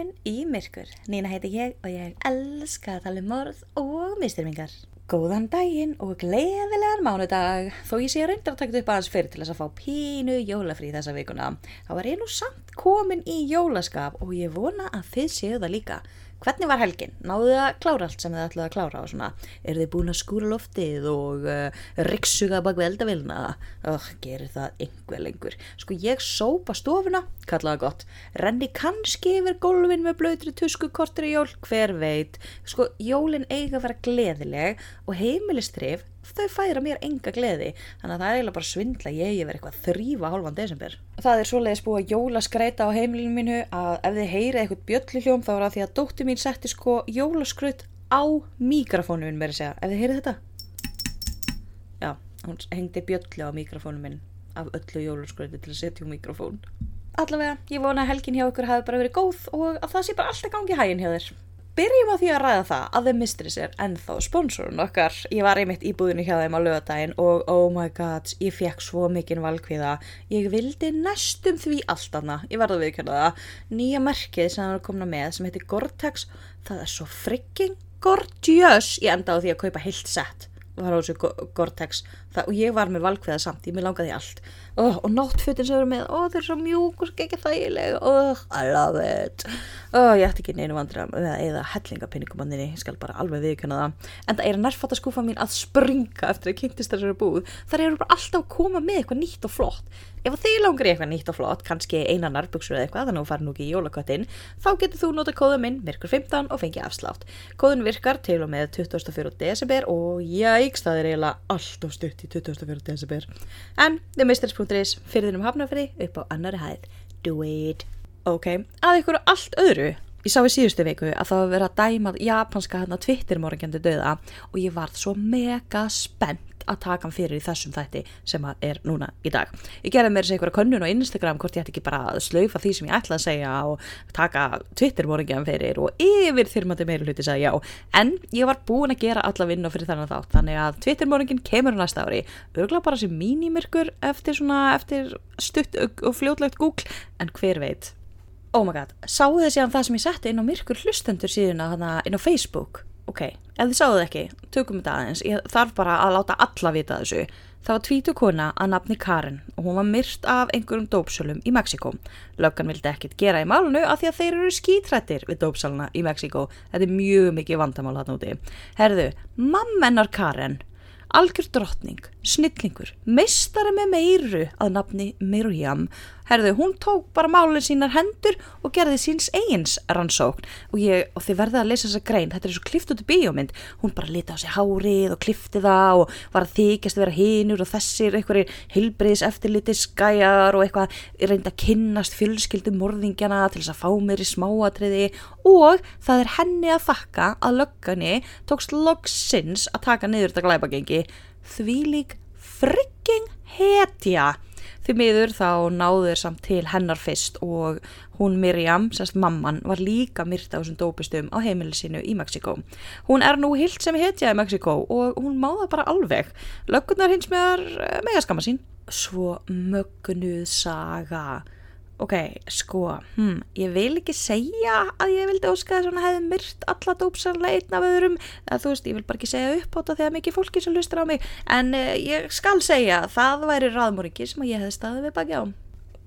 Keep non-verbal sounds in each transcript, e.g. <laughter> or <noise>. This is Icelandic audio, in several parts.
velkomin í Myrkur. Nína heiti ég og ég elska að tala um morð og mistyrmingar. Góðan daginn og gleðilegan mánudag. Þó ég sé að reynda að taka þetta upp aðeins fyrir til þess að fá pínu jólafrí þessa vikuna. Þá var ég nú samt komin í jólaskap og ég vona að þið séu það líka. Hvernig var helgin? Náðu þið að klára allt sem þið ætlaði að klára og svona? Er þið búin að skúra loftið og uh, ryggsuga bak við eldavilna? Oh, gerir það einhver lengur. Sko ég sópa stofuna, kallaða gott. Renni kannski yfir gólfin með blöytri tusku kortir í jól, hver veit. Sko jólin eiga að vera gleðileg og heimilistrif þau færa mér enga gleði. Þannig að það er eiginlega bara svindla ég verið eitthvað þrýfa hálfan desember. Það er svoleiðis búið að jólaskreita á heimilinu mínu að ef þið heyrið eitthvað bjöllihljóm þá er það því að dótti mín setti sko jólaskrut á mikrofónu minn mér að segja, ef þið heyrið þetta? Já, hún hengdi bjöllu á mikrofónu minn af öllu jólaskröti til að setja úr mikrofón allavega, ég vona að helgin hjá ykkur hafi bara verið góð og að það sé bara alltaf gangi hægin hjá þér byrjum á því að ræða það að The Mistress er ennþá sponsorun okkar. Ég var einmitt í búðinu hjá þeim á lögadaginn og oh my god, ég fekk svo mikinn valkviða. Ég vildi næstum því allt annað, ég verði að viðkjöna það. Nýja merkið sem það er komin að með sem heitir Gore-Tex, það er svo frigging gorgeous. Ég enda á því að kaupa heilt sett og það á þessu Gore-Tex. Og ég var með valkviða samt, ég með langaði allt. Oh, og náttfötin sem eru með oh, þeir eru svo mjúk og ekki þægileg oh, I love it. Oh, ég ætti ekki neinu vandram eða hellingapinningum manninni, ég skal bara alveg viðkjöna það. En það er nærfatt að skúfa mín að springa eftir að kynntist þessari búð. Þar eru bara alltaf að koma með eitthvað nýtt og flott ef þið langar í eitthvað nýtt og flott kannski eina nærbuksur eða eitthvað þannig að þú fari nú ekki í jólaköttin þá getur þú nota kóða minn myrkur 15 og fengi afslátt kóðun virkar til og með 24. desember og jægst það er eiginlega alltof stutt í 24. desember en þið misters.is fyrir þennum hafnafri upp á annari hæð do it ok, að ykkur allt öðru ég sá í síðustu viku að það var að dæma japanska hérna Twitter morgjandi döða og ég varð svo mega spennt að taka hann fyrir í þessum þætti sem að er núna í dag. Ég gerði mér þessi einhverja könnun á Instagram hvort ég ætti ekki bara að slaufa því sem ég ætla að segja og taka Twitter morgin fyrir og yfir þyrmandi meiri hluti sagði já. En ég var búin að gera alla vinna fyrir þannig þátt þannig að Twitter morgin kemur næsta ári. Örgla bara sem mínimirkur eftir, svona, eftir stutt og fljótlegt Google en hver veit. Oh my god, sáu þið síðan það sem ég setti inn á myrkur hlustendur síðan inn á Facebook ok, ef þið sáðu ekki, tökum þetta aðeins, ég þarf bara að láta alla vita þessu. Það var tvítu kona að nafni Karen og hún var myrt af einhverjum dópsölum í Mexiko. Löggan vildi ekkit gera í málunu af því að þeir eru skítrættir við dópsöluna í Mexiko. Þetta er mjög mikið vandamál hann úti. Herðu, mammennar Karen, algjör drottning, snillingur, meistari með meiru að nafni Miriam, herðu, hún tók bara málinn sínar hendur og gerði síns eigins rannsókn. Og, ég, og þið verða að lesa þessa grein, þetta er svo klift út í bíómynd, hún bara lita á sig hárið og klifti það og var að þykjast að vera hinur og þessir einhverjir hilbriðs eftirliti skæjar og eitthvað reynda að kynnast fjölskyldum morðingjana til þess að fá mér í smáatriði. Og það er henni að þakka að lögganni tókst loksins að taka niður þetta glæbagengi því lík frigging hetja því miður þá náður samt til hennar fyrst og hún Miriam, sérst mamman, var líka myrta á þessum dópistum á heimilisinu í Mexiko. Hún er nú hilt sem hetja í Mexiko og hún má það bara alveg. Löggunar hins meðar megaskamma sín. Svo mögnuð saga ok, sko, hm, ég vil ekki segja að ég vildi óska þess að hann hefði myrt alla dópsarlega einn af öðrum, að, þú veist, ég vil bara ekki segja upp á þetta þegar mikið fólki sem lustur á mig, en uh, ég skal segja að það væri raðmóringi sem ég hefði staðið við baki á.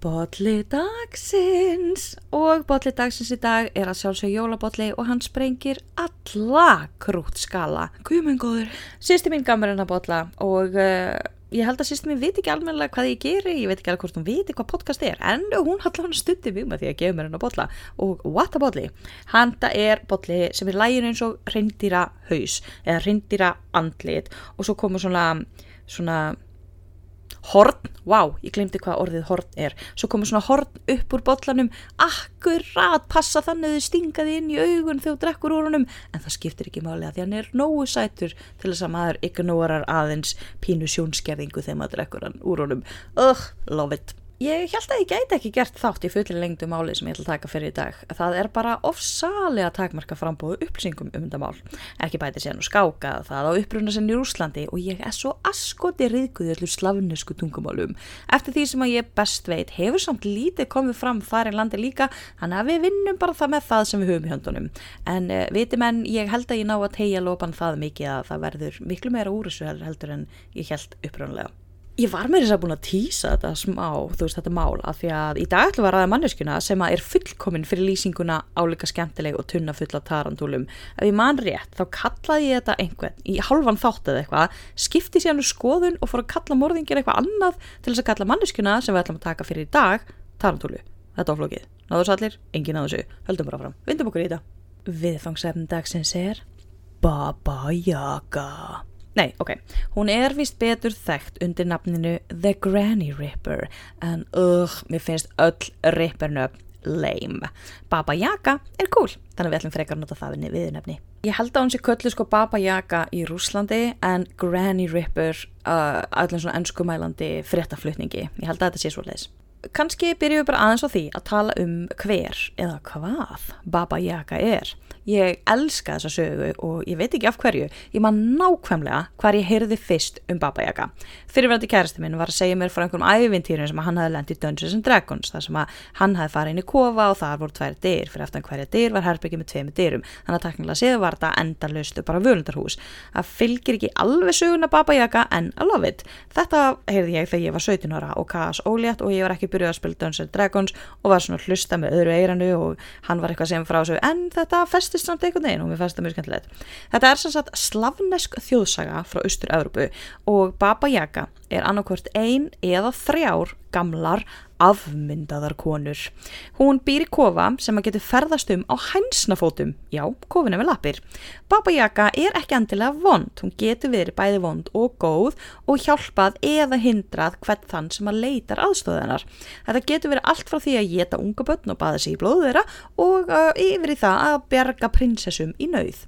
Botli dagsins og botli dagsins í dag er að sjálfsög jólabotli og hann sprengir alla krútskala. Guðmenngóður, sýsti mín gamur en að botla og... Uh, ég held að sýstum ég veit ekki almenna hvað ég geri ég veit ekki alveg hvort hún veit hvað podcast er en hún hallar hann stundi mjög með því að gefa mér hann á botla og what a botli handa er botli sem er lægin eins og reyndýra haus eða reyndýra andlit og svo komur svona svona horn, wow, ég glemdi hvað orðið horn er, svo komur svona horn upp úr botlanum, akkurat passa þannig að þið stingaði inn í augun þegar þú drekkur úr honum, en það skiptir ekki máli að því hann er nógu sætur til þess að maður ignorar aðeins pínu sjónskerðingu þegar maður drekkur hann úr honum, ugh, love it Ég held að ég gæti ekki gert þátt í fulli lengdu máli sem ég ætla að taka fyrir í dag. Það er bara ofsalega takmarka frambóðu upplýsingum um þetta mál. Ekki bæti sér nú skáka það á uppruna sinni í Rúslandi og ég er svo askoti riðguði allir slavnesku tungumálum. Eftir því sem að ég best veit hefur samt lítið komið fram þar í landi líka, þannig að við vinnum bara það með það sem við höfum í höndunum. En uh, viti menn, ég held að ég ná að tegja lópan það mikið að það verður miklu meira úr þessu heldur en ég held upprunlega. Ég var með þess að búin að týsa þetta smá, þú veist, þetta mál, af því að í dag ætlum við að ræða manneskuna sem að er fullkomin fyrir lýsinguna áleika skemmtileg og tunna fulla tarantúlum. Ef ég man rétt, þá kallaði ég þetta einhvern í halvan þátt eða eitthvað, skipti sér nú skoðun og fór að kalla morðingir eitthvað annað til þess að kalla manneskuna sem við ætlum að taka fyrir í dag, tarantúlu. Þetta áflókið. Náður svo allir, engin náður svo, höldum bara fram, vindum okkur í þetta. Viðfangsefn Nei, ok, hún er vist betur þekkt undir nafninu The Granny Ripper en ugh, mér finnst öll Rippernöfn lame. Baba Yaga er cool, þannig að við ætlum frekar að nota það við nefni. Ég held að hún sé köllu sko Baba Yaga í Rúslandi en Granny Ripper uh, allir svona ennskumælandi fréttaflutningi. Ég held að þetta sé svo leiðis. Kanski byrjum við bara aðeins á því að tala um hver eða hvað Baba Yaga er. Ég elska þessa sögu og ég veit ekki af hverju. Ég man nákvæmlega hvar ég heyrði fyrst um Baba Yaga. Fyrirverandi kærasti minn var að segja mér frá einhverjum æfintýrun sem hann hafði lendið Dungeons and Dragons þar sem hann hafði farið inn í kofa og þar voru tværi dyr. Fyrir aftan hverja dyr var herbyggi með tveimu dyrum. Þannig að taknilega séð var þetta endalöstu bara völundarhús. Það fylgir ekki alveg söguna Baba Yaga en I love it. Þetta heyrði ég þegar ég var 17 ára og kaos ólétt og ég var ekki byrjuð að spila Dungeons and Dragons og var svona hlusta með öðru eiranu og hann var eitthvað sem frá þessu en þetta festist samt einhvern veginn og mér fannst það mjög skemmtilegt. Þetta er sem sagt slavnesk þjóðsaga frá Östur-Európu og Baba Yaga er annarkvört ein eða þrjár gamlar afmyndaðar konur. Hún býr í kofa sem að getur ferðast um á hænsnafótum, já, kofinu með lappir. Baba Yaga er ekki endilega vond, hún getur verið bæði vond og góð og hjálpað eða hindrað hvert þann sem að leitar aðstóðanar. Þetta getur verið allt frá því að geta unga börn og baða sig í blóðu þeirra og uh, yfir í það að berga prinsessum í nauð.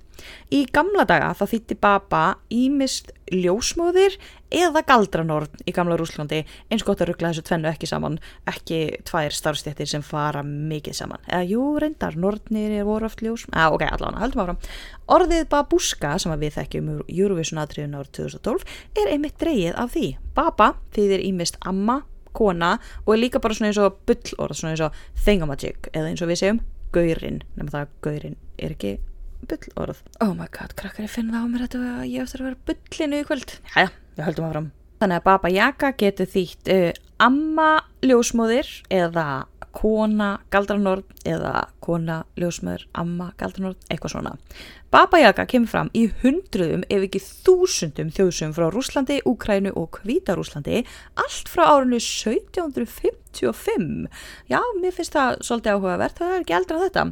Í gamla daga þá þýtti Baba ímist ljósmóðir eða galdranorn í gamla Rúslandi eins gott að ruggla þessu tvennu ekki saman ekki tvær starfstjættir sem fara mikið saman. Eða jú reyndar, nornir er voru oft ljós ah, ok, allavega, heldum áfram. Orðið Babuska sem við þekkjum úr Eurovision aðtriðun árið 2012 er einmitt dreyið af því. Baba þýðir ímist amma, kona og er líka bara svona eins og bull orð svona eins og thingamajig eða eins og við segjum gaurin, nema það gaurin er ekki bull orð oh my god, krakkar ég finn það á mér þetta að ég eftir að vera bullinu í kvöld. Já, við höldum að fram þannig að Baba Yaga getur þýtt uh, amma ljósmóðir eða kona galdranord eða kona ljósmöður, amma galdranord, eitthvað svona. Baba Yaga kemur fram í hundruðum ef ekki þúsundum þjóðsum frá Rúslandi, Úkrænu og Kvítarúslandi allt frá árinu 1755. Já, mér finnst það svolítið áhugavert, það er ekki eldra en þetta.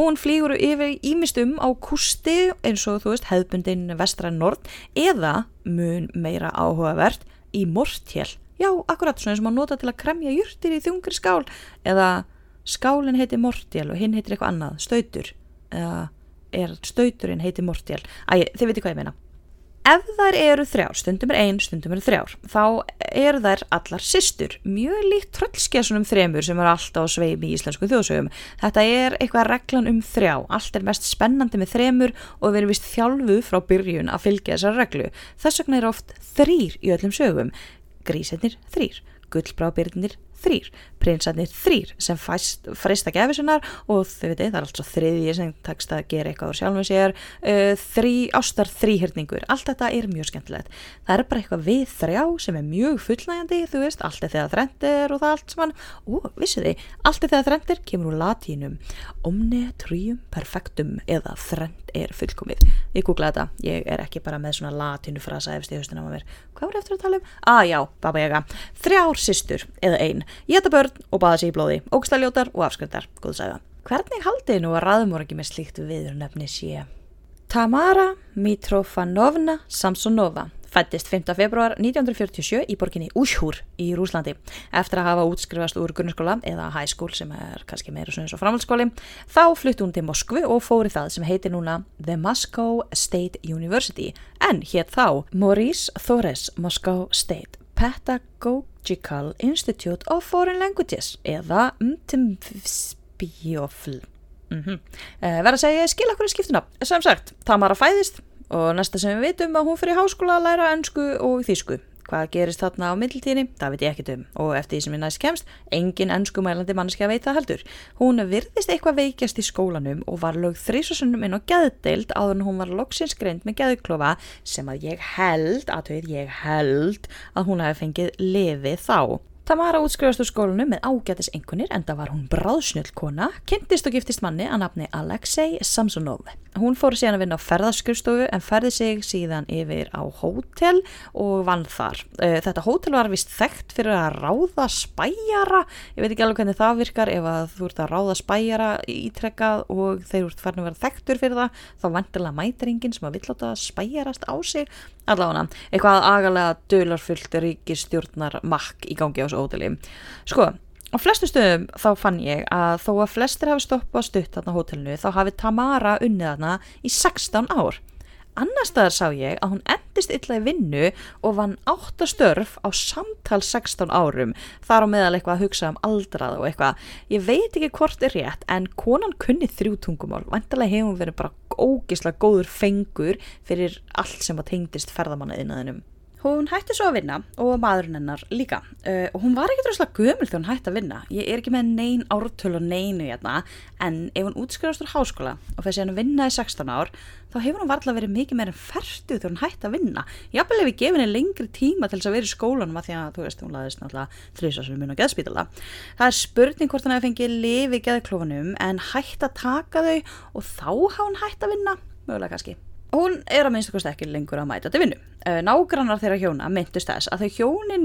Hún flýgur yfir ímistum á kusti eins og þú veist hefðbundin vestræn nord eða mun meira áhugavert í mortjell já, akkurat svona sem að nota til að kremja júrtir í þungri skál eða skálinn heiti mortjál og hinn heitir eitthvað annað, stautur eða er stauturinn heiti mortjál æg, þið veitir hvað ég meina. Ef þær eru þrjár, stundum er ein, stundum er þrjár þá eru þær allar sýstur mjög líkt tröllskessunum þremur sem eru alltaf á sveim í íslensku þjóðsögum. Þetta er eitthvað reglan um þrjá. Allt er mest spennandi með þremur og við erum vist þjálfuð frá byrjun að fylgja þessar reglu. Þess vegna er oft þrýr í öllum sögum grísirnir þrýr, gullbrábyrnir þrýr, prinsarnir þrýr sem fæst, frista gefisinnar og þau veit, það er allt svo þriðji sem takst að gera eitthvað á sjálfum sér. Uh, þrý, ástar þrýhyrningur allt þetta er mjög skemmtilegt. Það er bara eitthvað við þrjá sem er mjög fullnægandi þú veist, allt er þegar þrendir og það allt saman, og vissu þið allt er þegar þrendir kemur úr latínum omne trium perfectum eða þrend er fullkomið. Ég googlaði þetta, ég er ekki bara með svona latínu frasa eftir í höstunum á mér. Hvað voru eftir að tala um? Ah já, baba ég þrjár systur eða ein Geta börn og baða sér í blóði, ógstæljótar og afskriftar, góðsæða. Hvernig haldið nú að raðmorgi með slíkt viðurnefni sé? Tamara Mitrofanovna Samsonova fættist 5. februar 1947 í borginni Úshúr í Rúslandi eftir að hafa útskrifast úr grunnskóla eða school sem er kannski meira svona eins og framhaldsskóli þá flutti hún til Moskvu og fóri það sem heitir núna The Moscow State University en hétt þá Maurice Thores Moscow State Pedagogic Pedagogical Institute of Foreign Languages eða MTMSBIOFL. Mm -hmm. uh, Verð að segja, skil okkur í skiptuna. Sem sagt, Tamara fæðist og næsta sem við vitum að hún fyrir háskóla að læra önsku og þýsku. Hvað gerist þarna á middeltíðinni? Það veit ég ekkert um og eftir því sem ég næst kemst, engin önskumælandi mannski að veit það heldur. Hún virðist eitthvað veikjast í skólanum og var lög þrísosunum inn á geðdeild áður en hún var loksins greint með geðklofa sem að ég held, aðtöð ég held að hún hefði fengið lifið þá. Tamara útskrifast úr skólanu með ágætis einhvernir enda var hún bráðsnjöld kona, kynntist og giftist manni að nafni Alexei Samsonov. Hún fór síðan að vinna á ferðarskrifstofu en ferði sig síðan yfir á hótel og vann þar. Þetta hótel var vist þekkt fyrir að ráða spæjara, ég veit ekki alveg hvernig það virkar ef að þú ert að ráða spæjara ítrekkað og þeir ert farin að vera þekktur fyrir það, þá vantilega mætir enginn sem að vill átta að spæjarast á sig allavega, eitthvað agalega dölarfullt ríkistjórnar makk í gangi á þessu hóteli. Sko, á flestu stöðum þá fann ég að þó að flestir hafi stoppað stutt þarna hótelinu þá hafi Tamara unnið þarna í 16 ár. Annar staðar sá ég að hún endist illa í vinnu og vann 8 störf á samtal 16 árum þar á meðal eitthvað að hugsa um aldrað og eitthvað. Ég veit ekki hvort er rétt en konan kunni þrjú tungumál. Vantilega hefur hún verið bara ógislega góður fengur fyrir allt sem að tengdist ferðamannaðinaðinum. Hún hætti svo að vinna og maðurinn hennar líka uh, og hún var ekkert rosalega gömul þegar hún hætti að vinna. Ég er ekki með neyn ártölu og neynu hérna en ef hún útskrifast úr háskóla og fyrir að vinna í 16 ár þá hefur hún varlega verið mikið meira en færtu þegar hún hætti að vinna. Jábel ef við gefum henni lengri tíma til þess að vera í skólanum að því að þú veist hún laðist náttúrulega þrjusasum minn á geðspítala. Það er spurning hvort hann hefði fengið lifi geðklofunum en hætti að taka þau og þá hafa hún hætti að vinna, mögulega kannski. Hún er að minnst okkur ekki lengur að mæta til vinnu. Nágrannar þeirra hjóna myndust þess að þau hjónin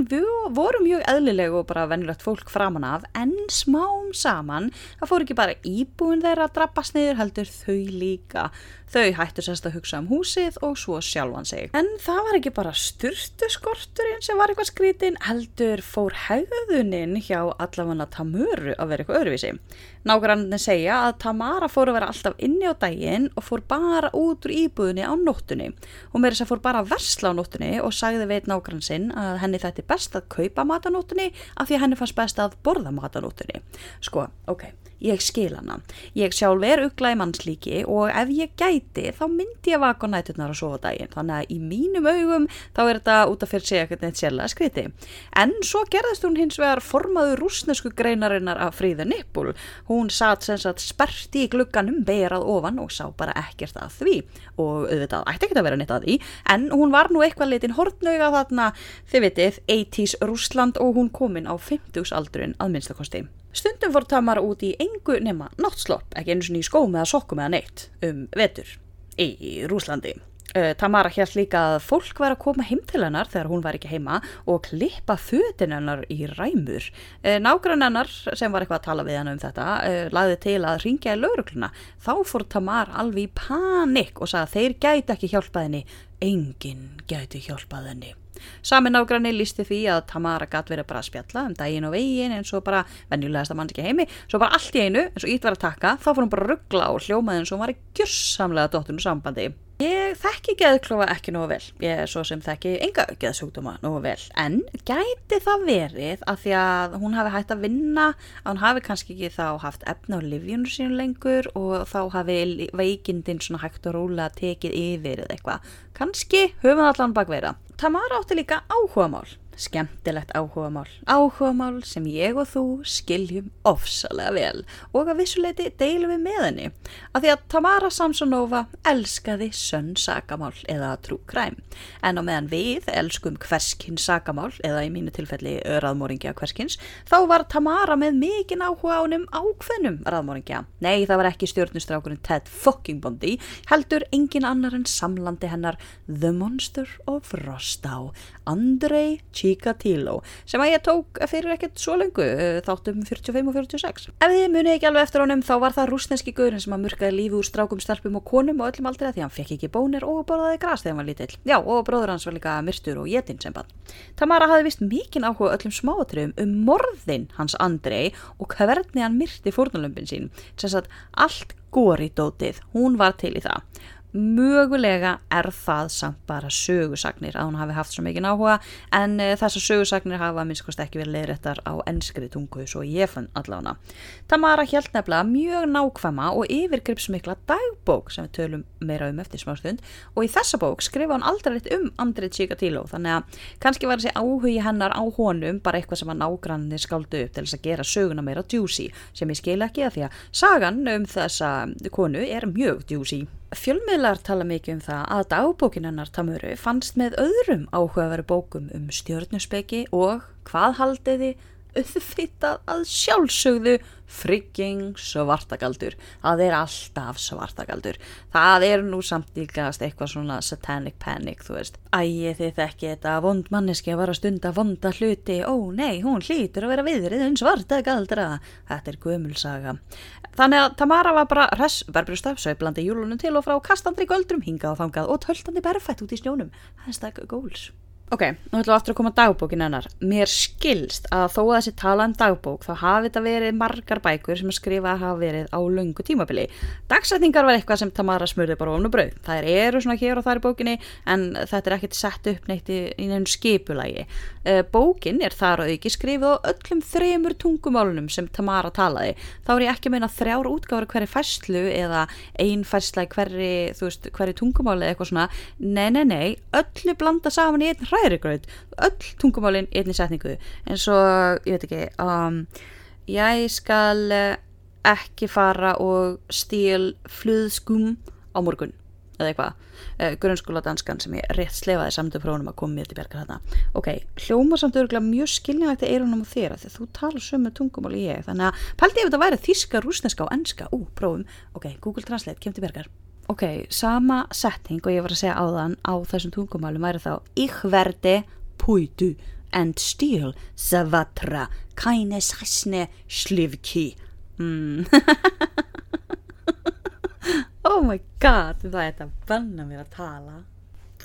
voru mjög eðlilegu og bara vennilegt fólk framan af en smám saman það fór ekki bara íbúin þeirra að drabbast niður heldur þau líka. Þau hættu sérst að hugsa um húsið og svo sjálfan sig. En það var ekki bara styrtu skorturinn sem var eitthvað skrítin heldur fór hegðuninn hjá allafanna Tamuru að vera eitthvað öðruvísi. Nágrannin segja að Tamara fór að vera alltaf inni á daginn og fór bara út úr íbúðinni á nóttunni. Hún meiri þess að fór bara að versla á nóttunni og sagði veit nágrann sinn að henni þetta er best að kaupa mat á nóttunni af því að henni fannst best að borða mat á nóttunni. Sko, ok, ég skil hana. Ég sjálf er ugla í mannslíki og ef ég gæti þá myndi ég vaka á næturnar og sofa daginn. Þannig að í mínum augum þá er þetta út af fyrir sig ekkert neitt sérlega skriti. En svo gerðist hún hins vegar formaður rúsnesku greinarinnar af fríða nippul. Hún satt sem sagt sperti í glugganum berað ofan og sá bara ekkert að því. Og auðvitað ætti ekki að vera neitt að því. En hún var nú eitthvað litin hortnauga þarna, þið vitið, 80's Rúsland og hún komin á 50s aldrun að minnstakosti. Stundum fór Tamara út í engu nema náttslopp, ekki einu svona í skóm eða sokkum eða neitt, um vetur í Rúslandi. Uh, Tamara hér líka að fólk var að koma heim til hennar þegar hún var ekki heima og klippa fötin hennar í ræmur. Uh, Nágrann hennar sem var eitthvað að tala við hennar um þetta uh, lagði til að ringja í laurugluna. Þá fór Tamara alveg í panik og sagði að þeir gæti ekki hjálpað henni, enginn gæti hjálpað henni. Samin nágranni lísti því að Tamara gæti verið bara að spjalla um daginn og veginn eins og bara venjulegast að mann ekki heimi svo bara allt í einu eins og ít var að taka þá fór hún bara að ruggla og hljómaði eins og hún var í gjörsamlega dóttunum sambandi Ég þekki geðklofa ekki nógu vel, ég er svo sem þekki enga geðsjúkdóma nógu vel, en gæti það verið að því að hún hafi hægt að vinna, að hún hafi kannski ekki þá haft efna á livjunu sín lengur og þá hafi veikindin svona hægt og róla tekið yfir eða eitthvað. Kannski höfum það allan bakveira. Tamara átti líka áhugamál. Skemmtilegt áhugamál. Áhugamál sem ég og þú skiljum ofsalega vel og að vissuleiti deilum við með henni. Af því að Tamara Samsonova elskaði sönn sagamál eða trú kræm. En á meðan við elskum hverskinn sagamál eða í mínu tilfelli raðmóringja hverskins þá var Tamara með mikinn áhuga ánum ákveðnum raðmóringja. Nei það var ekki stjórnustrákurinn Ted fucking Bondi heldur engin annar en samlandi hennar The Monster of Rostau Andrei Chikatilo sem að ég tók fyrir ekkert svo lengu þáttum 45 og 46 ef þið munið ekki alveg eftir honum þá var það rúsneski guðurinn sem að murkaði lífi úr strákum, stelpum og konum og öllum aldrei því hann fekk ekki bónir og borðaði græs þegar hann var lítill. Já og bróður hans var líka myrstur og jetinn sem bann Tamara hafði vist mikinn áhuga öllum smáatriðum um morðin hans Andrei og hvernig hann myrti fórnalömpin sín. Sem sagt allt góri dótið, hún var til í það mögulega er það samt bara sögusagnir að hún hafi haft svo mikið áhuga en uh, þessar sögusagnir hafa minnst ekki verið leiðrættar á ennskri tungu svo ég fann allavega. Tamara held nefnilega mjög nákvæma og yfirgripsmikla dagbók sem við tölum meira um eftir smástund og í þessa bók skrifa hann aldrei eitt um Andrið Chikatilo þannig að kannski var þessi áhugi hennar á honum bara eitthvað sem að nágrannir skáldu upp til þess að gera söguna meira djúsi sem ég skil ekki að því að sagan um þessa konu er mjög djúsi. Fjölmiðlar tala mikið um það að dagbókin hennar Tamuru fannst með öðrum áhugaveru bókum um stjórnusbeki og hvað haldiði auðvitað að sjálfsögðu frigging svartagaldur? Það er alltaf svartagaldur. Það er nú samt líkast eitthvað svona satanic panic þú veist. Ægið þið þekki þetta vond manneski að vara stund að vonda hluti. Ó nei hún hlýtur að vera viðrið en svartagaldra. Þetta er gömulsaga þannig að Tamara var bara res verbrustaf söiblandi júlunum til og frá kastandri göldrum hingað og þangað og töltandi berfætt út í snjónum. Hashtag goals Ok, nú ætlum við aftur að koma dagbókin hennar. Mér skilst að þó að þessi tala um dagbók þá hafi þetta verið margar bækur sem að skrifa að hafa verið á lungu tímabili. Dagsætningar var eitthvað sem Tamara smurði bara ofn og brauð. Það eru svona hér og það er bókinni en þetta er ekkert sett upp neitt í nefnum skipulagi. Eh, bókin er þar og ekki skrifið á öllum þremur tungumálunum sem Tamara talaði. Þá er ég ekki að meina þrjár útgáður hverju fæslu eða ein fæsla hverju, hverju tungumáli eða eitthvað svona. Nei, nei, nei, hrærigraut öll tungumálinn einni setningu. Eins og, ég veit ekki um, ég skal eh, ekki fara og stíl fluðskum á morgun eða eitthvað, uh, grunnskóla danskan sem ég rétt slefaði samt um prófunum að koma mér til bergar þarna. Ok, hljóma samt örgulega mjög skilningægt í eirunum á þér því þú talar sömu tungumál í ég. Þannig að pælti ef þetta væri þíska, rúsneska og enska. Ú, prófum, ok, Google Translate, kem til bergar ok, sama setting og ég var að segja áðan á þessum tungumálum væri þá Ich verde puitu and stíl savatra. Keine sæsne slivki mm. <laughs> oh my god það er þetta banna mér að tala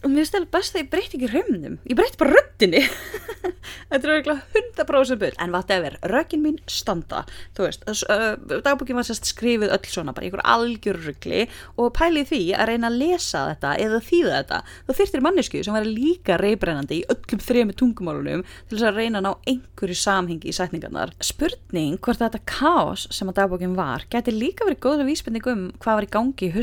og mér það best að ég breytti ekki raunum ég breytti bara röttinni <laughs> þetta er eiginlega 100% bull. En whatever, rökin mín standa. Þú veist, dagbúkin var sérst skrifið öll svona, bara ykkur algjörrugli og pælið því að reyna að lesa þetta eða þýða þetta, þú þyrtir mannesku sem væri líka reybrennandi í öllum þrejum tungumálunum til þess að reyna að ná einhverju samhengi í sætningarnar spurning hvort þetta kás sem að dagbúkin var geti líka verið góða vísbending um hvað var í gangi í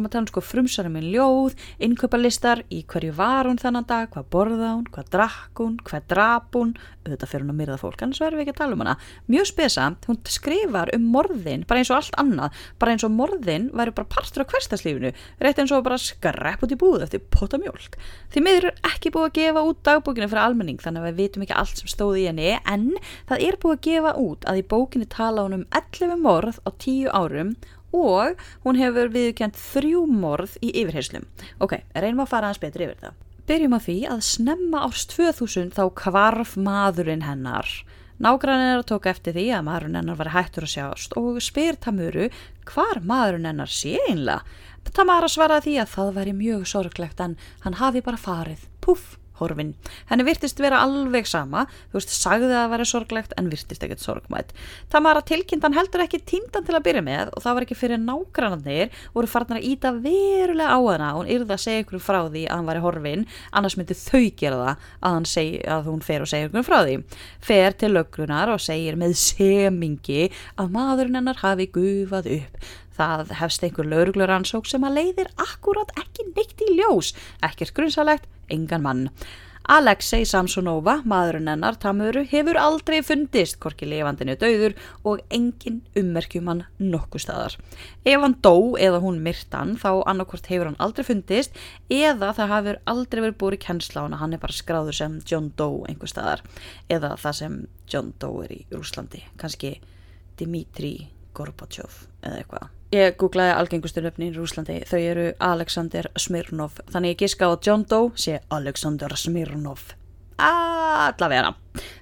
af erum að tala um sko frumsari með ljóð, innkaupalistar, í hverju var hún þennan dag, hvað borða hún, hvað drakk hún, hvað drap hún, auðvitað fyrir hún að myrða fólk, annars verðum við ekki að tala um hana. Mjög spesamt, hún skrifar um morðin, bara eins og allt annað, bara eins og morðin væri bara partur á hverstaslífinu, rétt eins og bara skrepp út í búð eftir potta mjölk. Því miður er ekki búið að gefa út dagbókinu fyrir almenning, þannig að við vitum ekki allt sem stóði í henni, en það er búið að gefa út að í bókinu tala hún um 11 morð á 10 árum og hún hefur viðkjönd þrjú morð í yfirheyslum. Ok, reynum að fara aðeins betur yfir það. Byrjum á því að snemma árs 2000 þá kvarf maðurinn hennar. Nágrannin að tóka eftir því að maðurinn hennar var hættur að sjást og spyr Tamuru hvar maðurinn hennar sé einlega. Tamara svaraði því að það væri mjög sorglegt en hann hafi bara farið. Puff! Horfin. Henni virtist vera alveg sama, þú veist, sagði að væri sorglegt en virtist ekkert sorgmætt. Tamara tilkynntan heldur ekki tíndan til að byrja með og það var ekki fyrir nágrannarnir voru farnar að íta verulega á hana og hún yrði að segja ykkur frá því að hann væri horfin, annars myndi þau gera það að, seg, að hún fer og segja ykkur frá því. Fer til lögrunar og segir með semingi að maðurinn hennar hafi gufað upp. Það hefst einhver lauruglur ansók sem að leiðir akkurat ekki neitt í ljós, ekkert grunnsalegt, engan mann. Alexei Samsonova, maðurinn hennar Tamuru, hefur aldrei fundist hvorki levandinu döður og engin ummerkjum hann nokkuð staðar. Ef hann dó eða hún myrtan þá annarkort hefur hann aldrei fundist eða það hafur aldrei verið búið í kennsla hann er bara skráður sem John Doe einhver staðar eða það sem John Doe er í Rúslandi, kannski Dimitri Gorbachev eða eitthvað. Ég googlaði algengustu nöfni í Rúslandi, þau eru Alexander Smirnov, þannig ég gíska á John Doe sé Alexander Smirnov. Allavega.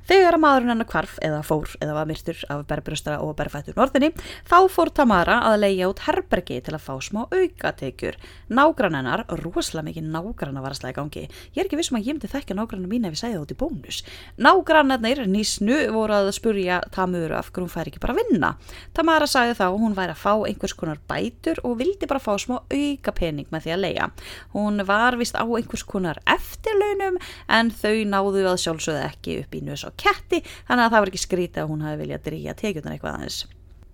Þegar að maðurinn hennar kvarf eða fór eða var myrtur af berbröstra og berfættur norðinni, þá fór Tamara að leia út herbergi til að fá smá aukatekjur. Nágrann hennar, rosalega mikið nágrann að varaslega í gangi. Ég er ekki vissum að ég myndi þekka nágrannu mín ef ég segja það út í bónus. Nágrannarnir nýsnu voru að spurja Tamuru af hverju hún fær ekki bara að vinna. Tamara sagði þá hún væri að fá einhvers konar bætur og vildi bara fá smá aukapening með því að leia. Hún var vist á einhvers konar eftirlaunum en þau náðu að sjálfsögðu ekki upp í nös og ketti þannig að það var ekki skrítið að hún hafi viljað drýja tekjutna eitthvað aðeins.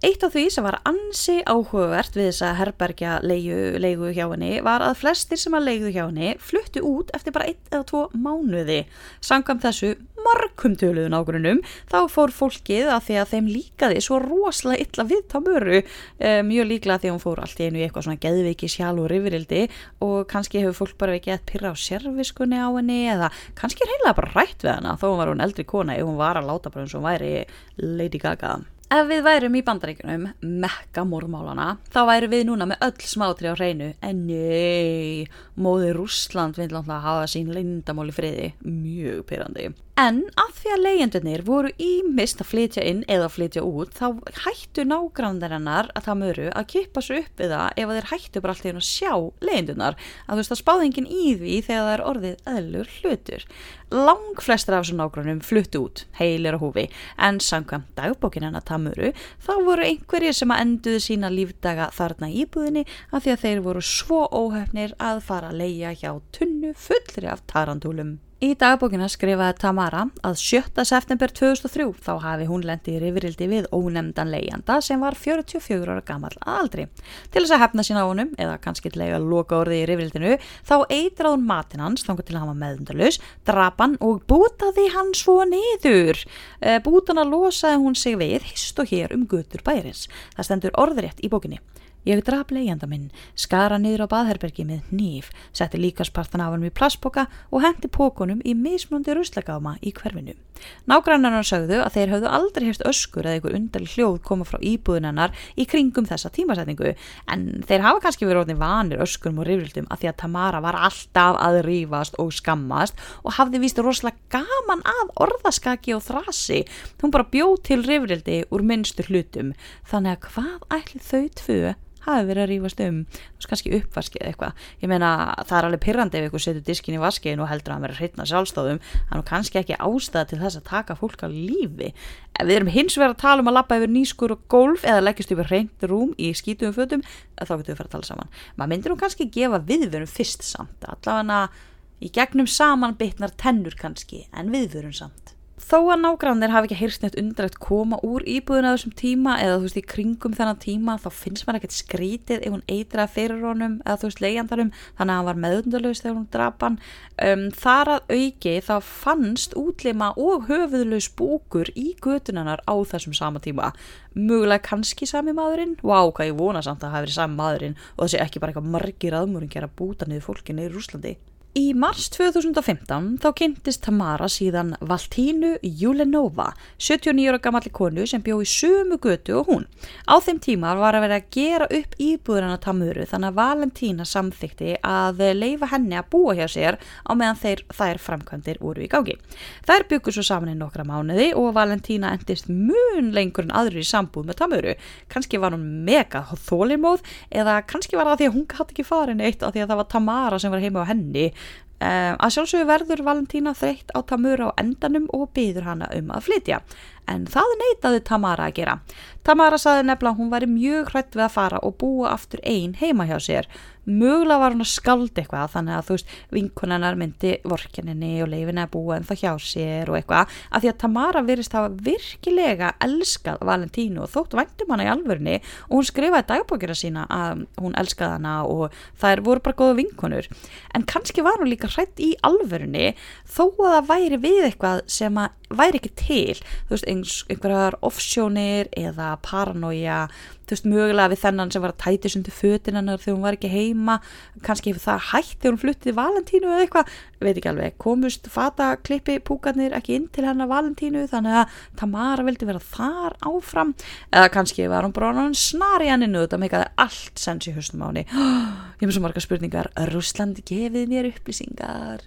Eitt af því sem var ansi áhugavert við þessa herbergja leigu, hjá henni var að flestir sem að leigu hjá henni fluttu út eftir bara eitt eða tvo mánuði. Sangam þessu markumtöluðun ágrunum þá fór fólkið að því að þeim líkaði svo rosalega illa við tamuru e, mjög líklega því að hún fór allt í einu eitthvað svona geðviki sjálf og rifirildi og kannski hefur fólk bara ekki að pyrra á serviskunni á henni eða kannski reynilega bara rætt við henni þó var hún eldri kona ef hún var að láta bara eins og væri Lady Gaga. Ef við værum í bandaríkunum, mekka mormálana, þá værum við núna með öll smátri á hreinu, en nei, móði Rúsland vil alltaf hafa sín lindamáli friði, mjög pyrrandi. En að því að leyendunir voru ímist að flytja inn eða að flytja út, þá hættu nágranndarinnar að það möru að kippa svo upp við það ef þeir hættu bara alltaf að sjá leyendunar, að þú veist að spáðingin í því þegar það er orðið eðlur hlutur. Lang flestra af þessum nágrannum fluttu út, heilir og húfi, en samkvæmt dagbókin hennar Tamuru, þá voru einhverjir sem að enduðu sína lífdaga þarna íbúðinni að því að þeir voru svo óhefnir að fara að leia hjá tunnu fullri af tarantúlum. Í dagbókina skrifaði Tamara að 7. september 2003 þá hafi hún lendi í rifrildi við ónemndan leiðanda sem var 44 ára gammal aldri. Til þess að hefna sín á honum, eða kannski til að loka orði í rifrildinu, þá eitraði hún matin hans, þannig til að hann var meðundalus, drapan og bútaði hann svo niður. Bútana losaði hún sig við hist og hér um gutur bæris. Það stendur orðrétt í bókinni. Ég draf leiðjanda minn, skara niður á baðherbergi með nýf, setti líkaspartan af hann við plastboka og hendi pókunum í mismundi ruslagáma í hverfinu. Nágrannarnar sögðu að þeir hafðu aldrei hefst öskur eða einhver undarli hljóð koma frá íbúðunarnar í kringum þessa tímasetningu en þeir hafa kannski verið orðin vanir öskurum og rifrildum að því að Tamara var alltaf að rífast og skammast og hafði víst rosalega gaman að orðaskaki og þrasi. Hún bara bjóð til rifrildi úr minnstu hlutum þannig að hvað ætli þau tvö hafi verið að rífast um. Kannski uppvaskið eitthvað. Ég meina það er alveg pyrrandi ef ykkur setur diskin í vaskiðin og heldur að hann verið hreitna sjálfstofum þannig að kannski ekki ástæða til þess að taka fólk á lífi. Við erum hins vegar að tala um að lappa yfir nýskur og golf eða leggjast yfir hreint rúm í skítum fötum þá getum við að fara að tala saman. Maður myndir nú kannski gefa viðvörun fyrst samt. Allavega í gegnum saman bitnar tennur kannski en viðvörun samt Þó að nágrannir hafi ekki heyrst neitt undrætt koma úr íbúðinu að þessum tíma eða þú veist í kringum þennan tíma þá finnst maður ekkert skrítið ef hún eitraði fyrir honum eða þú veist leiðandarum þannig að hann var meðundalus þegar hún draf hann. Um, þar að auki þá fannst útlima og höfuðlaus búkur í götunarnar á þessum sama tíma. Mögulega kannski sami maðurinn? Vá wow, hvað ég vona samt að það hafi verið sami maðurinn og þessi ekki bara eitthvað margir aðmúringar að búta niður fólkinni í Rúslandi. Í mars 2015 þá kynntist Tamara síðan Valtínu Julenova, 79 ára gammalli konu sem bjó í sömu götu og hún. Á þeim tíma var að vera að gera upp íbúðurinn á Tamuru þannig að Valentína samþykti að leifa henni að búa hjá sér á meðan þeir, þær framkvæmdir voru í gági. Þær byggur svo saman í nokkra mánuði og Valentína endist mun lengur en aðri í sambúð með Tamuru. Kanski var hún mega þólimóð eða kannski var það því að hún gæti ekki farin eitt af því að það var Tamara sem var heima á henni Um, að sjálfsögur verður Valentína þreytt á Tamura á endanum og byður hana um að flytja en það neitaði Tamara að gera. Tamara saði nefnilega að hún væri mjög hrætt við að fara og búa aftur einn heima hjá sér. Mögulega var hún að skalda eitthvað þannig að þú veist vinkunennar myndi vorkeninni og leifin að búa en það hjá sér og eitthvað að því að Tamara virist hafa virkilega elskað Valentínu og þótt væntum hana í alvörni og hún skrifaði dagbókjara sína að hún elskaði hana og það voru bara góða vinkunur en kannski var hún líka hrætt í alvörni þó að það væri við eitthvað sem að væri ekki til þú veist einhverjar offsjónir eða paranoia þú veist mögulega við þennan sem var að tæti sundi fötin hennar þegar hún var ekki heima kannski hefur það hægt þegar hún fluttið Valentínu eða eitthvað, veit ekki alveg komust fataklippi púkarnir ekki inn til hennar Valentínu þannig að Tamara vildi vera þar áfram eða kannski var hún bara snari henninu þetta meikaði allt sens í höstum áni <gasps> ég hef svo marga spurningar. Rúsland gefið mér upplýsingar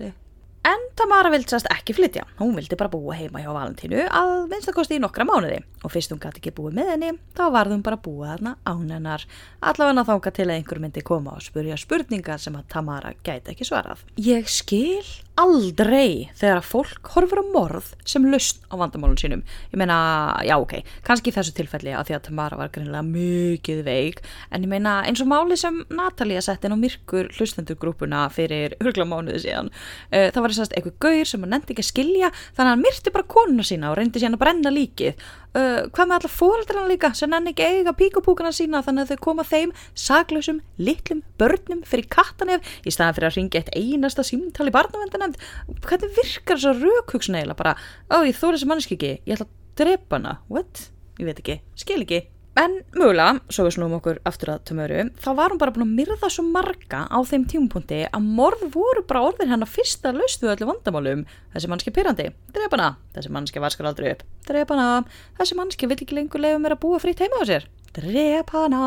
en Tamara vildi sast ekki flytja, hún vildi bara búa heima hjá Valentínu að minnstakosti í nokkra mánuði. Og fyrst hún gæti ekki búið með henni þá varð hún bara búið þarna án hennar. Allavega þánga til að einhver myndi koma og spurja spurningar sem að Tamara gæti ekki svarað. Ég skil aldrei þegar að fólk horfur á morð sem lust á vandamálun sínum. Ég meina, já ok, kannski í þessu tilfelli að því að Tamara var greinlega mikið veik en ég meina eins og máli sem Natalia sett inn á myrkur hlustendurgrúpuna fyrir hugla mánuði síðan. Uh, það var þess að einhver gaur sem hann nefndi ekki að skilja þannig að hann myrti bara konuna sína og reyndi síðan að brenna líkið. Uh, hvað með alla fóreldrarna líka sem nenni ekki eiga píkupúkana sína þannig að þau koma þeim saklausum, litlum börnum fyrir kattanef í staðan fyrir að ringa eitt einasta símtali barnavendanemnd hvernig virkar þess að raukhugsun eiginlega bara, ó ég þóri þessi manneski ekki ég ætla að drepa hana, what? ég veit ekki, skil ekki En mögulega, svo við snúum okkur aftur að tömöru, þá var hún bara búin að myrða svo marga á þeim tímpunkti að morð voru bara orðin hennar fyrsta laust við öllu vandamálum. Þessi mannski pyrrandi, drepana. Þessi mannski vaskar aldrei upp, drepana. Þessi mannski vill ekki lengur leiða mér að búa fritt heima á sér, drepana.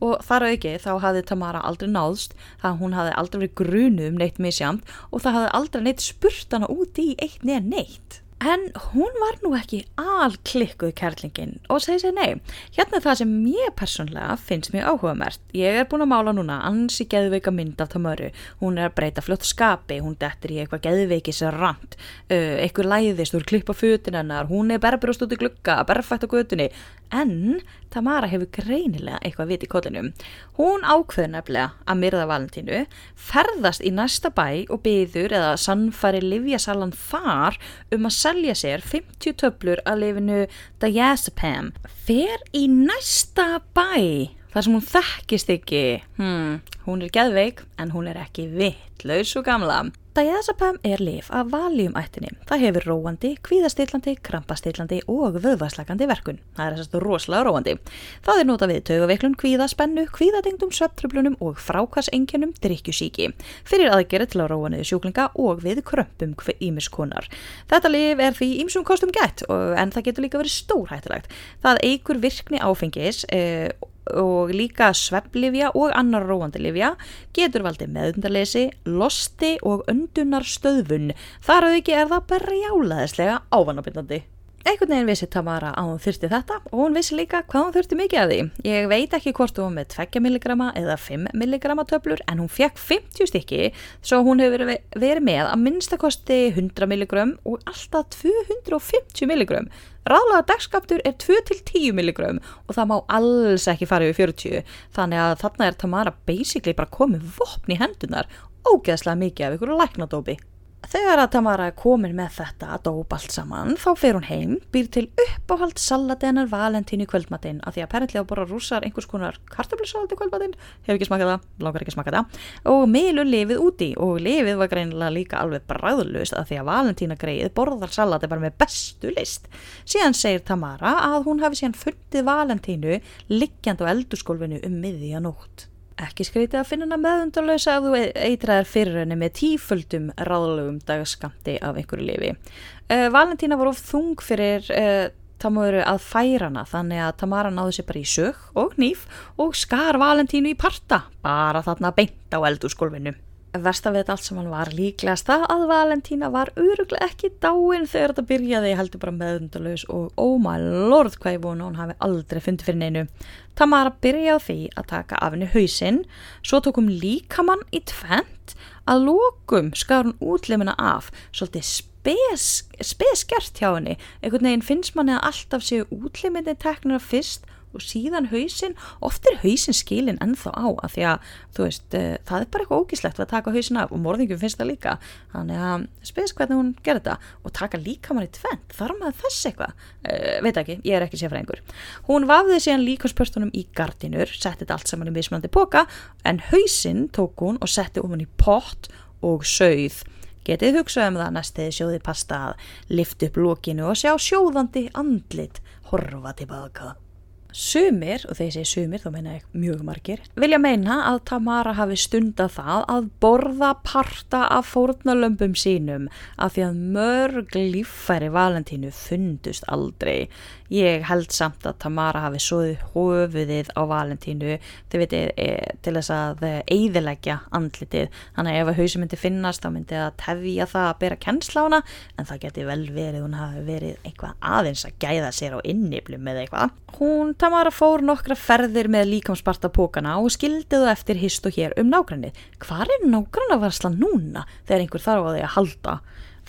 Og þar auki þá hafði Tamara aldrei náðst, það hún hafði aldrei verið grunu um neitt misjamt og það hafði aldrei neitt spurt hana úti í eitt neða neitt. En hún var nú ekki alklikkuð kærlingin og segi sér nei. Hérna það sem ég personlega finnst mjög áhugamert. Ég er búin að mála núna ansi geðveika mynd af Tamöru. Hún er að breyta fljótt skapi, hún dettir í eitthvað geðveikis rand, uh, eitthvað læðist, hún klippa fötin hennar, hún er berbrúst út í glukka, berfætt á götunni. En Tamara hefur greinilega eitthvað vit í kollinum. Hún ákveður nefnilega að myrða Valentínu, ferðast í næsta bæ og byður eða sannfæri Livjasalan þar um að selja sér 50 töflur að lifinu Diazepam. Fer í næsta bæ þar sem hún þekkist ekki. Hmm, hún er geðveik en hún er ekki vittlaus og gamla. Diazepam er lif af valjumættinni. Það hefur róandi, kvíðastillandi, krampastillandi og vöðvarslagandi verkun. Það er þess að rosalega róandi. Það er nota við taugaveiklun, kvíða, spennu, kvíðadengdum, svepptröflunum og frákvarsengjenum drikkjusíki. Fyrir aðgerið til að róa niður sjúklinga og við krömpum ímiskonar. Þetta lif er því ímsum kostum gætt en það getur líka verið stórhættilegt. Það eigur virkni áfengis eh, og líka svepplifja og annar róandilifja getur valdið meðundarleysi, losti og öndunar stöðvun. Þar að ekki er það berjálaðislega ávanabindandi. Einhvern veginn vissi Tamara að hún þurfti þetta og hún vissi líka hvað hún þurfti mikið af því. Ég veit ekki hvort hún með 2 mg eða 5 mg töflur en hún fekk 50 stykki svo hún hefur verið með að minnstakosti 100 mg og alltaf 250 mg. Ráðlaga dagskaptur er 2-10 mg og það má alls ekki fara yfir 40 þannig að þarna er Tamara basically bara komið vopn í hendunar ógeðslega mikið af ykkur læknadópi. Þegar að Tamara er komin með þetta að dópa allt saman þá fer hún heim, býr til uppáhald saladenar valentínu kvöldmatinn að því að perintlega bara rúsar einhvers konar kartablissaldi kvöldmatinn, hefur ekki smakað það, langar ekki smakað það og meilur lifið úti og lifið var greinilega líka alveg bræðlust að því að valentína greið borðar salati bara með bestu list. Síðan segir Tamara að hún hafi síðan fundið valentínu liggjand á eldurskólfinu um miðja nótt. Ekki skreitið að finna hana meðundalösa að þú eitraðir fyrir henni með tíföldum ráðlögum dagaskamti af einhverju lifi. Uh, Valentína var of þung fyrir uh, Tamara að færa hana þannig að Tamara náði sér bara í sög og nýf og skar Valentínu í parta bara þarna beint á eldurskólfinu. Versta við þetta allt sem hann var líklegast það að Valentína var öruglega ekki dáin þegar þetta byrjaði, ég heldur bara meðundalus og oh my lord hvað ég vona hún hafi aldrei fundið fyrir neinu. Tamara byrjaði því að taka af henni hausinn, svo tókum líkamann í tvent, að lókum skar hún útlimina af, svolítið speskert hjá henni, einhvern veginn finnst manni að alltaf séu útliminni teknir að fyrst og síðan hausin, oft er hausin skilin ennþá á að því að þú veist, uh, það er bara eitthvað ógíslegt að taka hausin af og morðingum finnst það líka. Þannig að spes hvernig hún gerir þetta og taka líka manni tvent, þar maður þess eitthvað? Uh, veit ekki, ég er ekki sér fyrir einhver hún vafði síðan líkaspörstunum í gardinur, setti þetta allt saman í mismunandi boka en hausin tók hún og setti um hann í pott og sögð Getið hugsað um það næstiði sjóði pasta að lifta upp lókinu og sjá sjóðandi andlit horfa tilbaka. Sumir, og þegar ég segi sumir þá meina ég mjög margir, vilja meina að Tamara hafi stundað það að borða parta af fórnalömpum sínum af því að mörg líffæri Valentínu fundust aldrei. Ég held samt að Tamara hafi svoðið höfuðið á Valentínu veitir e, til þess að eiðilegja andlitið. Þannig að ef að hausi myndi finnast þá myndi það tefja það að bera kennsla á hana en það geti vel verið hún hafi verið eitthvað aðeins að gæða sér á inniblum eða eitthvað. Hún Tamara fór nokkra ferðir með líkamsparta pókana og skildiðu eftir hist og hér um nágrannið. Hvar er nágrannavarslan núna þegar einhver þarf á því að halda?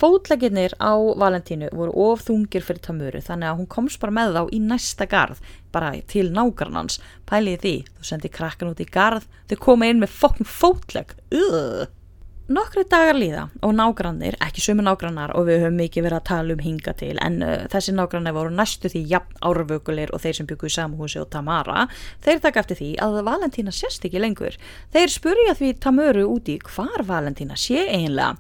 Fótleginnir á Valentínu voru of þungir fyrir Tamuru þannig að hún komst bara með þá í næsta garð, bara til nágrannans. Pæliði því, þú sendi krakkan út í garð, þau koma inn með fokkin fótleg. Ugh. Nokkru dagar líða og nágrannir, ekki sömu nágrannar og við höfum mikið verið að tala um hinga til en uh, þessi nágrannar voru næstu því jafn árvökulir og þeir sem byggu í samhúsi og Tamara, þeir taka eftir því að Valentína sést ekki lengur. Þeir spurja því Tamöru úti hvar Valentína sé einlega.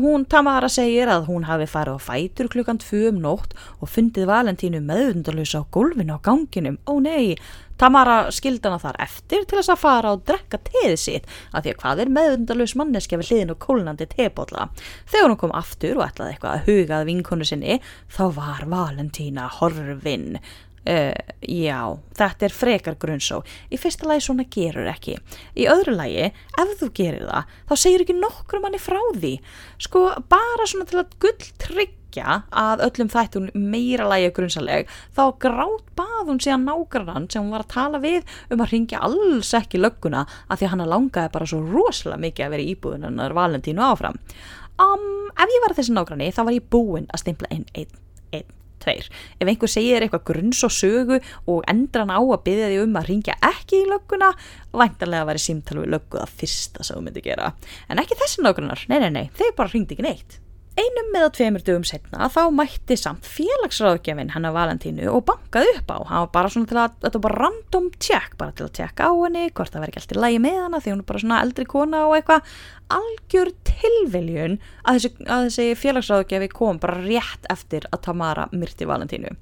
Hún Tamara segir að hún hafi farið á fætur klukkan 2 um nótt og fundið Valentínu meðundalösa á gólfinu á ganginum. Ó nei, Tamara skildana þar eftir til þess að fara og drekka teðið sitt af því að hvað er meðundalus manneskja við hliðin og kólnandi tebólla. Þegar hún kom aftur og ætlaði eitthvað að hugað vinkonu sinni þá var Valentína horfinn. Uh, já, þetta er frekar grunnsó. Í fyrsta lagi svona gerur ekki. Í öðru lagi, ef þú gerir það, þá segir ekki nokkur manni frá því. Sko, bara svona til að gull tryggja að öllum þættun meira lagi grunnsaleg, þá grátt bað hún síðan nágrannan sem hún var að tala við um að ringja alls ekki lögguna að því að hann langaði bara svo rosalega mikið að vera í íbúðun en það er Valentínu áfram. Um, ef ég var þessi nágranni, þá var ég búinn að stimpla inn einn, einn tveir. Ef einhver segir eitthvað grunns og sögu og endra hann á að byggja því um að ringja ekki í lögguna, væntanlega að vera símtal við löggu það fyrsta sem þú myndi gera. En ekki þessi nágrunnar, nei, nei, nei, þeir bara ringdi ekki neitt. Einum með að tveimur dögum setna þá mætti samt félagsráðgjafinn hennar Valentínu og bankaði upp á. Það var bara svona til að, þetta var bara random check, bara til að tjekka á henni, hvort það veri ekki alltaf lægi með hana því hún er bara svona eldri kona og eitthvað. Algjör tilviljun að þessi, þessi félagsráðgjafi kom bara rétt eftir að Tamara myrti Valentínu.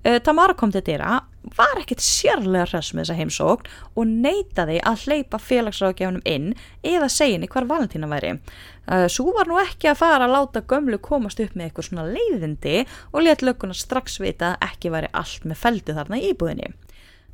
Uh, Tamara kom til dýra, var ekkert sérlega hress með þessa heimsókn og neytaði að hleypa félagsráðgjafinum inn eða segja henni hvar Valentína væri. Uh, Svo var nú ekki að fara að láta gömlu komast upp með eitthvað svona leiðindi og let lögguna strax vita að ekki væri allt með feldu þarna í búðinni.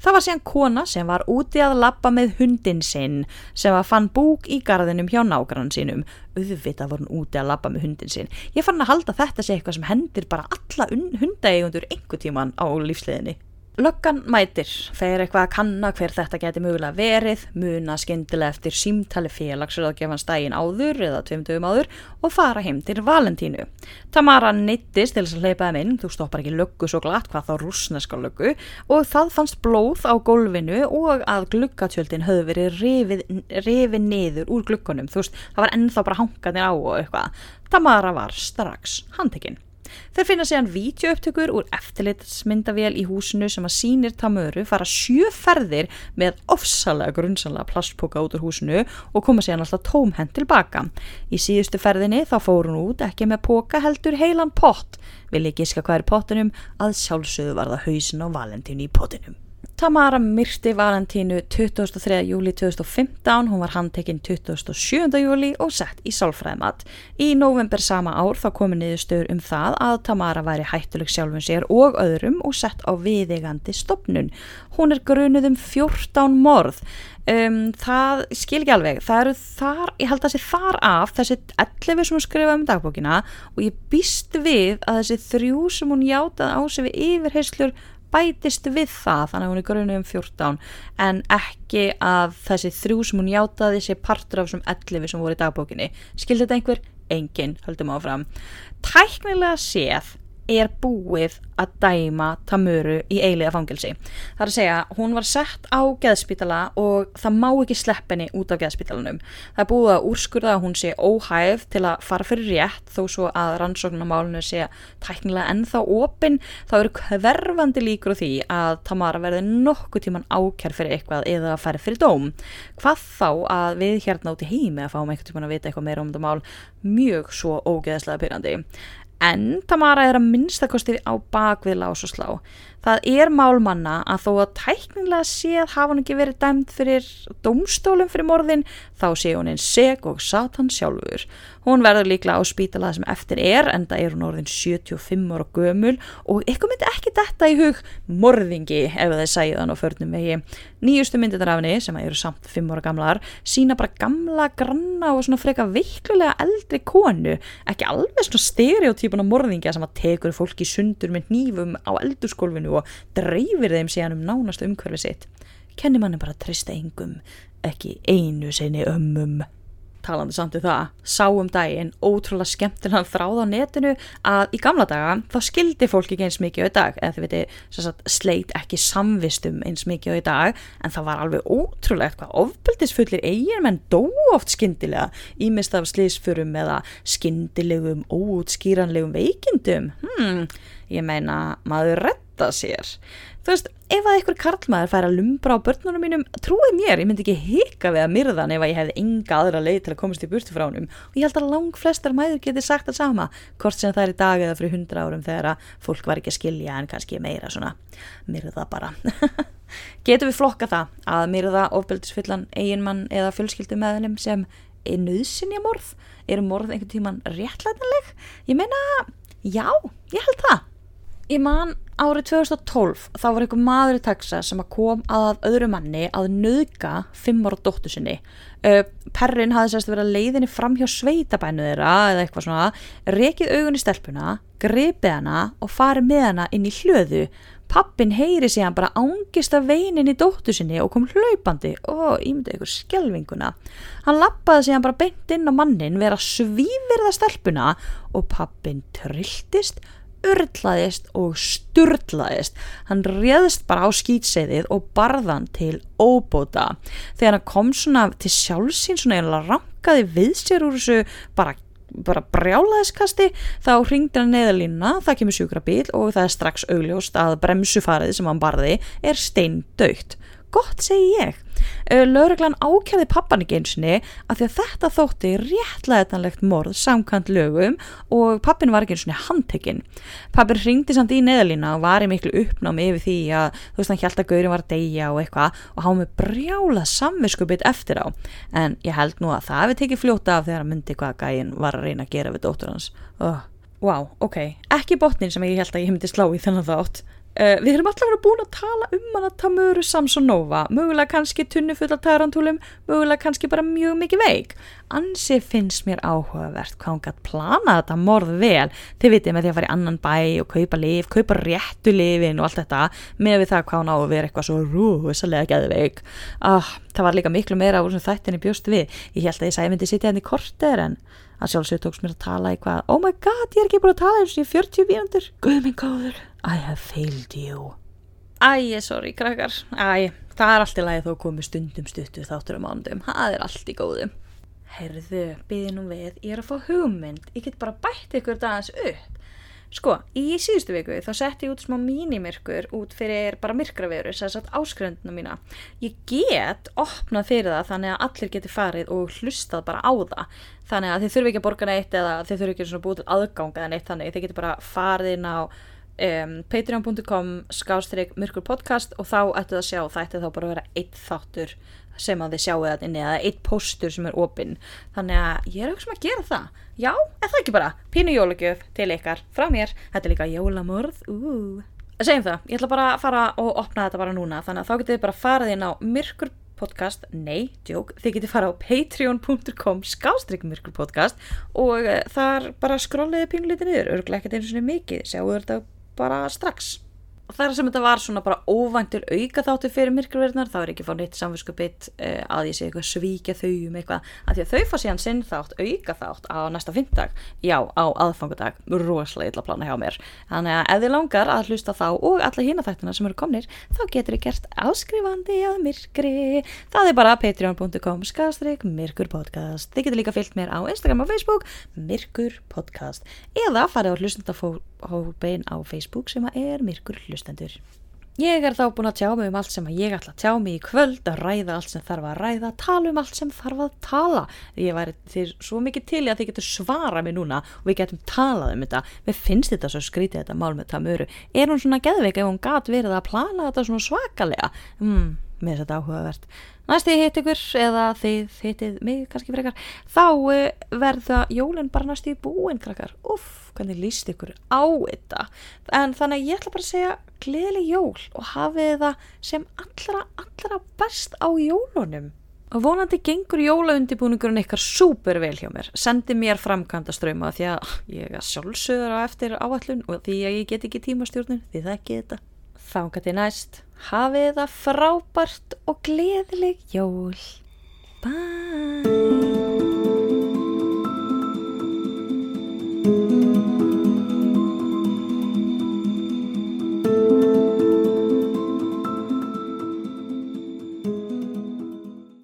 Það var síðan kona sem var úti að lappa með hundin sinn sem var fann búk í garðinum hjá nágrann sínum. Auðvitað voru hún úti að lappa með hundin sinn. Ég fann að halda þetta sé eitthvað sem hendir bara alla hundaeigundur einhver tíman á lífsleðinni. Löggan mætir, þeir eitthvað að kanna hver þetta geti mögulega verið, muna skindilega eftir símtali félagsraðgefans daginn áður eða tveimtugum áður og fara heim til Valentínu. Tamara neittist til þess að hleypa þeim inn, þú stoppar ekki löggu svo glatt hvað þá rúsneska löggu og það fannst blóð á gólfinu og að glukkatjöldin höfðu verið rifið niður úr glukkonum, þú veist það var ennþá bara hanganir á og eitthvað. Tamara var strax handtekinn. Þeir finna síðan vítjöupptökur úr eftirlitsmyndavél í húsinu sem að sínir Tamöru fara sjö ferðir með ofsalega grunnsanlega plastpoka út úr húsinu og koma síðan alltaf tómhend tilbaka. Í síðustu ferðinni þá fór hún út ekki með poka heldur heilan pott. Vil ég giska hvað er pottinum að sjálfsögðu var það hausin á Valentínu í pottinum. Tamara myrti Valentínu 23. júli 2015, hún var handtekinn 27. júli og sett í sálfræðmat. Í november sama ár þá komi niður stöður um það að Tamara væri hættuleg sjálfum sér og öðrum og sett á viðegandi stopnun. Hún er grunuð um 14 morð. Um, það skil ekki alveg, það eru þar, ég held að sé þar af þessi 11 sem hún skrifaði um dagbókina og ég býst við að þessi þrjú sem hún játaði á sig við yfirheyslur bætist við það þannig að hún er grunni um 14 en ekki að þessi þrjú sem hún játaði sé partur af þessum 11 sem voru í dagbókinni skildi þetta einhver? Engin, höldum áfram tæknilega séð er búið að dæma Tamuru í eilega fangelsi. Það er að segja, hún var sett á geðspítala og það má ekki slepp henni út af geðspítalanum. Það er búið að úrskurða að hún sé óhæf til að fara fyrir rétt þó svo að rannsóknarmálinu sé tæknilega ennþá opinn. Það eru hverfandi líkur á því að Tamara verði nokkuð tíman ákjær fyrir eitthvað eða að fara fyrir dóm. Hvað þá að við hérna út í heimi að fáum eitthvað tíman að vita eitthvað meira um þetta mál mjög svo ógeðslega pyrrandi en Tamara er að minnstakosti á bakvið lás og slá. Það er málmanna að þó að tæknilega séð hafa hún ekki verið dæmt fyrir domstólum fyrir morðin þá sé hún einn seg og satan sjálfur. Hún verður líklega á spítala sem eftir er en það er hún orðin 75 ára gömul og eitthvað myndi ekki detta í hug morðingi ef þeir sæðan og förnum vegi. Nýjustu myndirafni sem eru samt 5 ára gamlar sína bara gamla, granna og svona freka veiklulega eldri konu ekki alveg svona stereotypuna morðingja sem að tekur fólki sundur með nýfum á eldurskólfinu og dreifir þeim síðan um nánasta umhverfi sitt. Kenni manni bara trista engum, ekki einu sinni ömmum. Talandi samt í um það, sá um daginn ótrúlega skemmtilega þráð á netinu að í gamla daga þá skildi fólk ekki eins mikið á í dag, eða þið sagt, sleit ekki samvistum eins mikið á í dag en það var alveg ótrúlega eitthvað ofbeldisfullir eigin menn dó oft skindilega ímist af slísfurum eða skindilegum óutskýranlegum veikindum. Hmm, ég meina maður retta sér. Þú veist, ef að einhver karlmaður fær að lumbra á börnunum mínum, trúið mér, ég myndi ekki hika við að myrðan ef að ég hefði enga aðra leið til að komast í burtu frá húnum og ég held að lang flestar mæður geti sagt það sama hvort sem það er í dag eða fyrir hundra árum þegar að fólk var ekki að skilja en kannski meira svona myrða bara. <laughs> Getur við flokka það að myrða ofbeldisfullan eiginmann eða fjölskyldu meðlum sem er nöðsynja morð eru morð einhvern tíman réttlætanleg? Ég meina, já, ég held það. Ég man árið 2012 þá var einhver maður í Texas sem kom að öðru manni að nöðga fimm ára dóttu sinni. Uh, perrin hafði sérst að vera leiðinni fram hjá sveitabænu þeirra eða eitthvað svona, rekið augun í stelpuna, gripið hana og farið með hana inn í hljöðu. Pappin heyri síðan bara ángist af veinin í dóttu sinni og kom hlaupandi og ímyndið ykkur skjelvinguna. Hann lappaði síðan bara beint inn á mannin vera svífirða stelpuna og pappin trilltist urlaðist og sturlaðist. Hann réðst bara á skýtseiðið og barðan til óbóta. Þegar hann kom svona til sjálfsín svona eiginlega rankaði við sér úr þessu bara bara brjálaðiskasti þá ringdi hann neðalínuna, það kemur sjúkra bíl og það er strax augljóst að bremsufarið sem hann barði er steindaukt gott segi ég Lörglann ákjæði pappan ekki einsinni að því að þetta þótti réttlæðanlegt morð samkant lögum og pappin var ekki einsinni handtekinn. Pappin ringdi samt í neðalína og var í miklu uppnámi yfir því að þú veist hann hjælt að gaurin var að deyja og eitthvað og há með brjála samviskubit eftir á. En ég held nú að það hefði tekið fljóta af þegar hann myndi hvað gæin var að reyna að gera við dóttur hans. Oh. Wow, ok, ekki botnin sem ég held að ég myndi slá í þennan þátt Uh, við erum alltaf búin að tala um hana Tamuru Samsonova, mögulega kannski tunnufull af tarantúlum, mögulega kannski bara mjög mikið veik. Ansi finnst mér áhugavert hvað hún gætt plana þetta morð vel, þið vitið með því að fara í annan bæ og kaupa liv, kaupa réttu livin og allt þetta, með við það hvað hún á að vera eitthvað svo rúsalega gæðveik. Ah, það var líka miklu meira úr sem þættinni bjóst við, ég held að ég sæði myndi sitja henni hérna korter en að sjálfsögur tóks mér að tala eitthvað. Oh my god, ég er ekki búin að tala eins og ég er 40 mínútur. Guð minn góður, I have failed you. Æ, sorry krakkar. Æ, það er allt í lagi þó komið stundum stuttu þáttur um ándum það er allt í góðu. Herðu, byði nú við, ég er að fá hugmynd. Ég get bara bætt ykkur dagans upp. Sko, í síðustu viku þá sett ég út smá mínimirkur út fyrir bara myrkraveru, þess að áskrönduna mína. Ég get opnað fyrir það þannig að allir geti farið og hlustað bara á það. Þannig að þið þurfi ekki að borga neitt eða þið þurfi ekki að búið til aðgang eða neitt þannig. Þið geti bara farið inn á um, patreon.com skástrík myrkurpodcast og þá ættu það að sjá það ættu þá bara að vera eitt þáttur sem að þið sjáu þetta inni eða eitt postur sem er opinn. Þannig að ég er auðvitað sem að gera það. Já, eða það ekki bara, pínu jólagjöf til ykkar frá mér, þetta er líka jólamörð segjum það, ég ætla bara að fara og opna þetta bara núna þannig að þá getið bara farið inn á myrkurpodcast nei, djók, þið getið farið á patreon.com skástrykmyrkurpodcast og uh, þar bara skrolliði pínu litið niður, örglega ekkert einu svona mikið sjáu þetta bara strax. og þar sem þetta var svona bara óvæntur auka þáttu fyrir myrkurverðnar þá er ekki fáið neitt samvinsku bytt eh, að ég sé eitthvað svíkja þau um eitthvað. Að því að þau fá síðan sinn þátt auka þátt á næsta fyndag já á aðfangudag, rosalega illa plana hjá mér. Þannig að ef þið langar að hlusta þá og alla hína þættina sem eru komnir þá getur þið gert áskrifandi að myrkri. Það er bara patreon.com skastrik myrkurpodcast. Þið getur líka fyllt mér á Instagram og Facebook myrkurpodcast. Eða farið á hlustandafó hópein á Facebook sem er myrkur hlustendur. Ég er þá búin að tjá mig um allt sem ég ætla að tjá mig í kvöld, að ræða allt sem þarf að ræða, tala um allt sem þarf að tala. Ég væri þér svo mikið til í að þið getur svara mig núna og við getum talað um þetta. Mér finnst þetta svo skrítið þetta mál með Tamuru. Er hún svona geðveik ef hún gat verið að plana þetta svona svakalega? Hmm, er þetta áhugavert. Næst ég hitt ykkur eða þið hittið mig kannski frekar, þá uh, verða jólinn bara næst í búin krakkar. Uff, hvernig líst ykkur á þetta? En þannig ég ætla bara að segja gleðileg jól og hafið það sem allra, allra best á jólunum. Og vonandi gengur jólaundibúningurinn ykkar súper vel hjá mér. Sendi mér framkvæmda ströma því að ég er sjálfsögur á eftir áallun og því að ég get ekki tímastjórnun því það þetta. Þángat í næst, hafið það frábært og gleðileg jól. Bye!